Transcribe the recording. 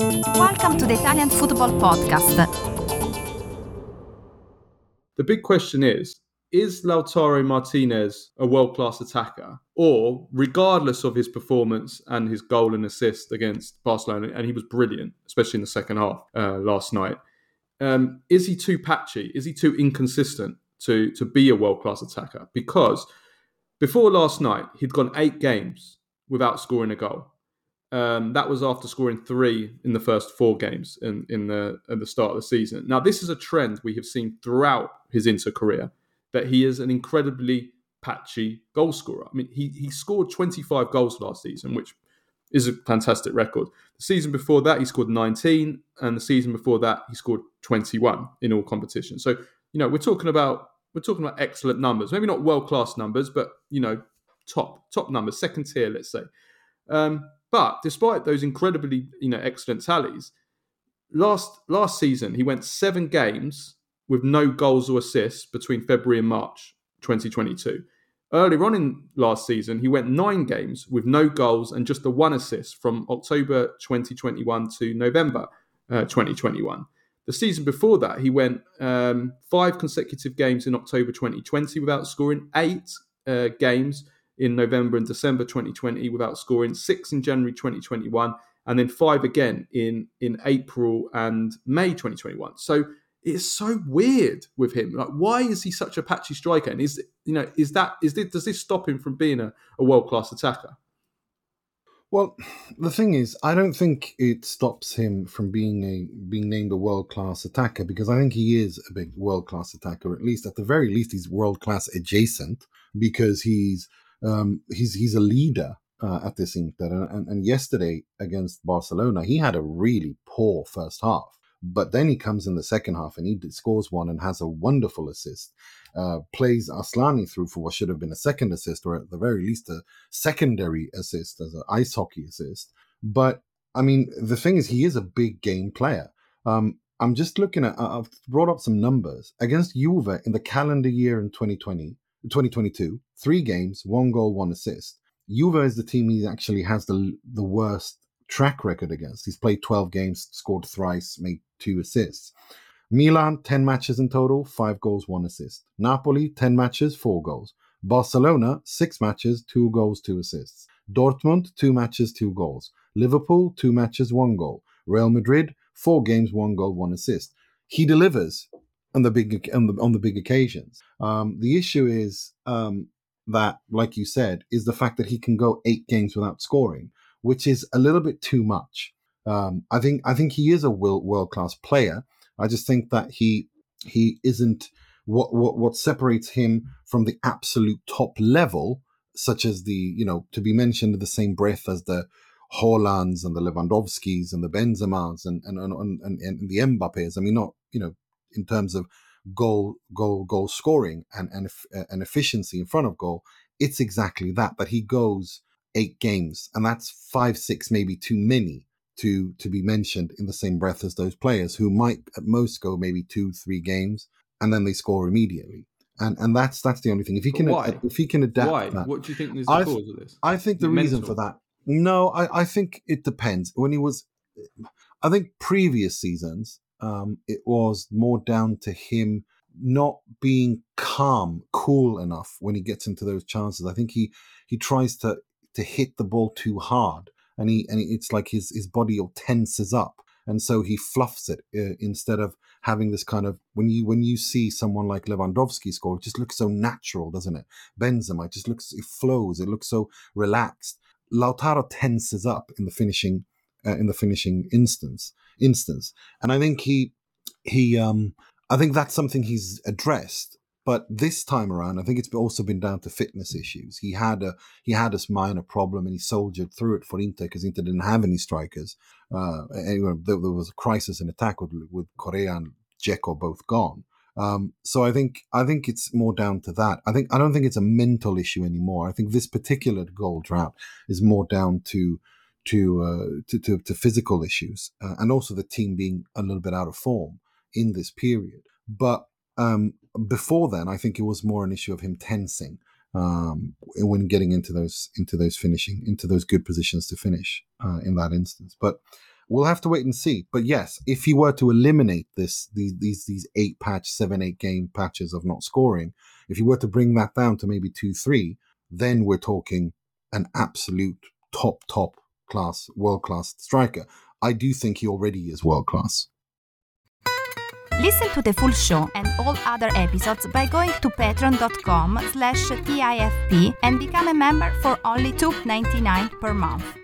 Welcome to the Italian Football Podcast. The big question is is Lautaro Martinez a world class attacker? Or, regardless of his performance and his goal and assist against Barcelona, and he was brilliant, especially in the second half uh, last night, um, is he too patchy? Is he too inconsistent to, to be a world class attacker? Because before last night, he'd gone eight games without scoring a goal. Um, that was after scoring three in the first four games in, in the at the start of the season. Now, this is a trend we have seen throughout his Inter career that he is an incredibly patchy goal scorer. I mean, he he scored 25 goals last season, which is a fantastic record. The season before that, he scored 19, and the season before that, he scored 21 in all competitions. So, you know, we're talking about we're talking about excellent numbers. Maybe not world class numbers, but you know, top top numbers, second tier, let's say. Um, but despite those incredibly, you know, excellent tallies, last last season he went seven games with no goals or assists between February and March 2022. Earlier on in last season, he went nine games with no goals and just the one assist from October 2021 to November uh, 2021. The season before that, he went um, five consecutive games in October 2020 without scoring, eight uh, games in November and December 2020 without scoring, six in January 2021, and then five again in in April and May 2021. So it's so weird with him. Like, why is he such a patchy striker? And is you know is that is this, does this stop him from being a, a world class attacker? Well, the thing is, I don't think it stops him from being a being named a world class attacker because I think he is a big world class attacker. At least, at the very least, he's world class adjacent because he's um, he's he's a leader uh, at this Inter. And, and, and yesterday against Barcelona, he had a really poor first half. But then he comes in the second half and he scores one and has a wonderful assist. Uh, plays Asllani through for what should have been a second assist, or at the very least a secondary assist as an ice hockey assist. But I mean, the thing is, he is a big game player. Um, I'm just looking at, I've brought up some numbers against Juve in the calendar year in 2020, 2022, three games, one goal, one assist. Juve is the team he actually has the the worst track record against. He's played 12 games, scored thrice, made two assists. Milan, 10 matches in total, 5 goals, 1 assist. Napoli, 10 matches, 4 goals. Barcelona, 6 matches, 2 goals, 2 assists. Dortmund, 2 matches, 2 goals. Liverpool, 2 matches, 1 goal. Real Madrid, 4 games, 1 goal, 1 assist. He delivers on the big on the, on the big occasions. Um, the issue is um, that, like you said, is the fact that he can go eight games without scoring, which is a little bit too much. Um, I think I think he is a world class player. I just think that he he isn't what what what separates him from the absolute top level, such as the you know to be mentioned in the same breath as the Haalands and the Lewandowskis and the Benzemas and and and, and, and the Mbappes. I mean, not you know in terms of goal goal goal scoring and and uh, and efficiency in front of goal. It's exactly that. That he goes eight games, and that's five six maybe too many to to be mentioned in the same breath as those players who might at most go maybe two three games and then they score immediately and and that's that's the only thing if he can if he can adapt why that, what do you think is the I, cause of this i think the reason mental? for that no I, I think it depends when he was i think previous seasons um it was more down to him not being calm cool enough when he gets into those chances i think he he tries to to hit the ball too hard and he and it's like his his body tenses up and so he fluffs it uh, instead of having this kind of when you when you see someone like Lewandowski score, it just looks so natural, doesn't it? Benzema it just looks it flows, it looks so relaxed. Lautaro tenses up in the finishing uh, in the finishing instance instance, and I think he he um I think that's something he's addressed but this time around, I think it's also been down to fitness issues. He had a he had this minor problem, and he soldiered through it for Inter because Inter didn't have any strikers. Uh, anyway, there, there, was a crisis in attack with with Correa and Dzeko both gone. Um, so I think I think it's more down to that. I think I don't think it's a mental issue anymore. I think this particular goal drought is more down to to uh, to, to, to, physical issues uh, and also the team being a little bit out of form in this period. But um, before then, I think it was more an issue of him tensing um, when getting into those into those finishing into those good positions to finish uh, in that instance. But we'll have to wait and see. But yes, if he were to eliminate this these these these eight patch, seven, eight game patches of not scoring, if you were to bring that down to maybe two, three, then we're talking an absolute top, top class, world class striker. I do think he already is world class. Listen to the full show and all other episodes by going to patreon.com slash TIFP and become a member for only $2.99 per month.